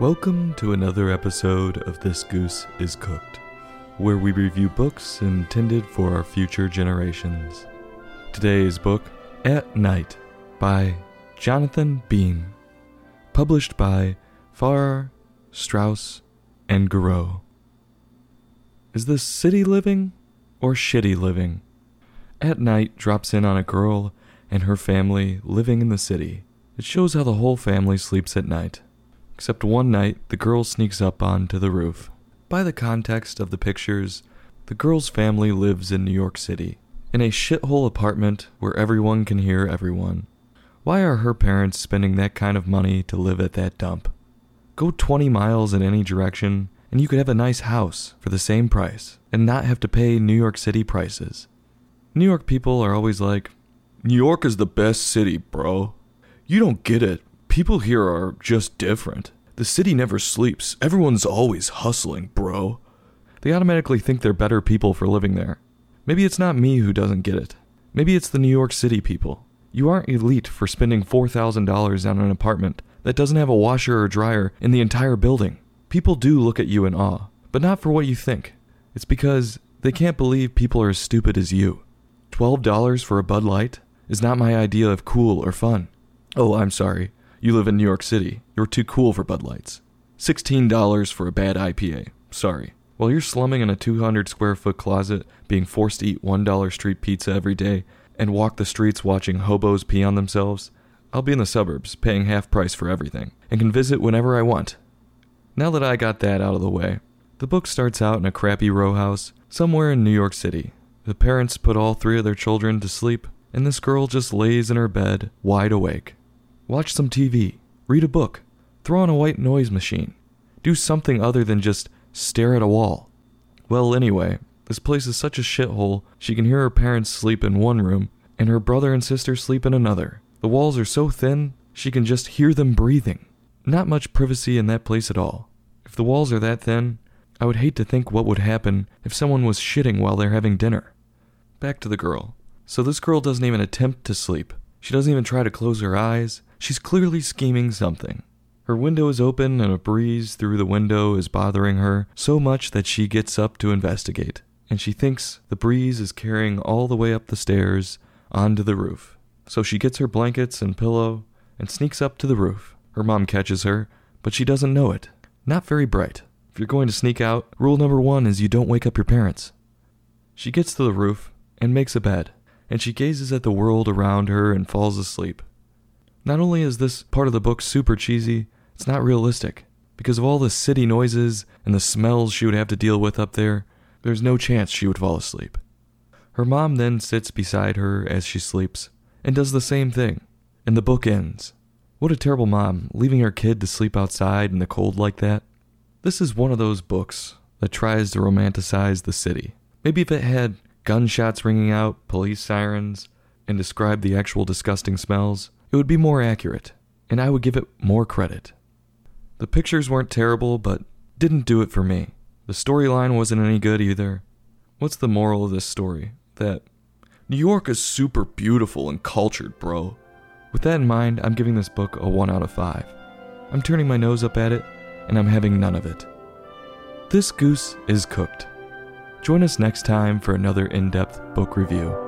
Welcome to another episode of This Goose is Cooked, where we review books intended for our future generations. Today's book, At Night, by Jonathan Bean, published by Farrar, Straus, and Giroux. Is this city living or shitty living? At Night drops in on a girl and her family living in the city. It shows how the whole family sleeps at night. Except one night, the girl sneaks up onto the roof. By the context of the pictures, the girl's family lives in New York City, in a shithole apartment where everyone can hear everyone. Why are her parents spending that kind of money to live at that dump? Go 20 miles in any direction, and you could have a nice house for the same price and not have to pay New York City prices. New York people are always like, New York is the best city, bro. You don't get it. People here are just different. The city never sleeps. Everyone's always hustling, bro. They automatically think they're better people for living there. Maybe it's not me who doesn't get it. Maybe it's the New York City people. You aren't elite for spending $4,000 on an apartment that doesn't have a washer or dryer in the entire building. People do look at you in awe, but not for what you think. It's because they can't believe people are as stupid as you. $12 for a Bud Light is not my idea of cool or fun. Oh, I'm sorry. You live in New York City. You're too cool for Bud Lights. $16 for a bad IPA. Sorry. While you're slumming in a 200 square foot closet, being forced to eat $1 street pizza every day, and walk the streets watching hobos pee on themselves, I'll be in the suburbs, paying half price for everything, and can visit whenever I want. Now that I got that out of the way, the book starts out in a crappy row house somewhere in New York City. The parents put all three of their children to sleep, and this girl just lays in her bed, wide awake. Watch some TV, read a book, throw on a white noise machine, do something other than just stare at a wall. Well, anyway, this place is such a shithole, she can hear her parents sleep in one room, and her brother and sister sleep in another. The walls are so thin, she can just hear them breathing. Not much privacy in that place at all. If the walls are that thin, I would hate to think what would happen if someone was shitting while they're having dinner. Back to the girl. So this girl doesn't even attempt to sleep. She doesn't even try to close her eyes. She's clearly scheming something. Her window is open and a breeze through the window is bothering her so much that she gets up to investigate. And she thinks the breeze is carrying all the way up the stairs onto the roof. So she gets her blankets and pillow and sneaks up to the roof. Her mom catches her, but she doesn't know it. Not very bright. If you're going to sneak out, rule number one is you don't wake up your parents. She gets to the roof and makes a bed, and she gazes at the world around her and falls asleep. Not only is this part of the book super cheesy, it's not realistic. Because of all the city noises and the smells she would have to deal with up there, there's no chance she would fall asleep. Her mom then sits beside her as she sleeps and does the same thing, and the book ends. What a terrible mom, leaving her kid to sleep outside in the cold like that. This is one of those books that tries to romanticize the city. Maybe if it had gunshots ringing out, police sirens, and described the actual disgusting smells, it would be more accurate, and I would give it more credit. The pictures weren't terrible, but didn't do it for me. The storyline wasn't any good either. What's the moral of this story? That New York is super beautiful and cultured, bro. With that in mind, I'm giving this book a 1 out of 5. I'm turning my nose up at it, and I'm having none of it. This goose is cooked. Join us next time for another in depth book review.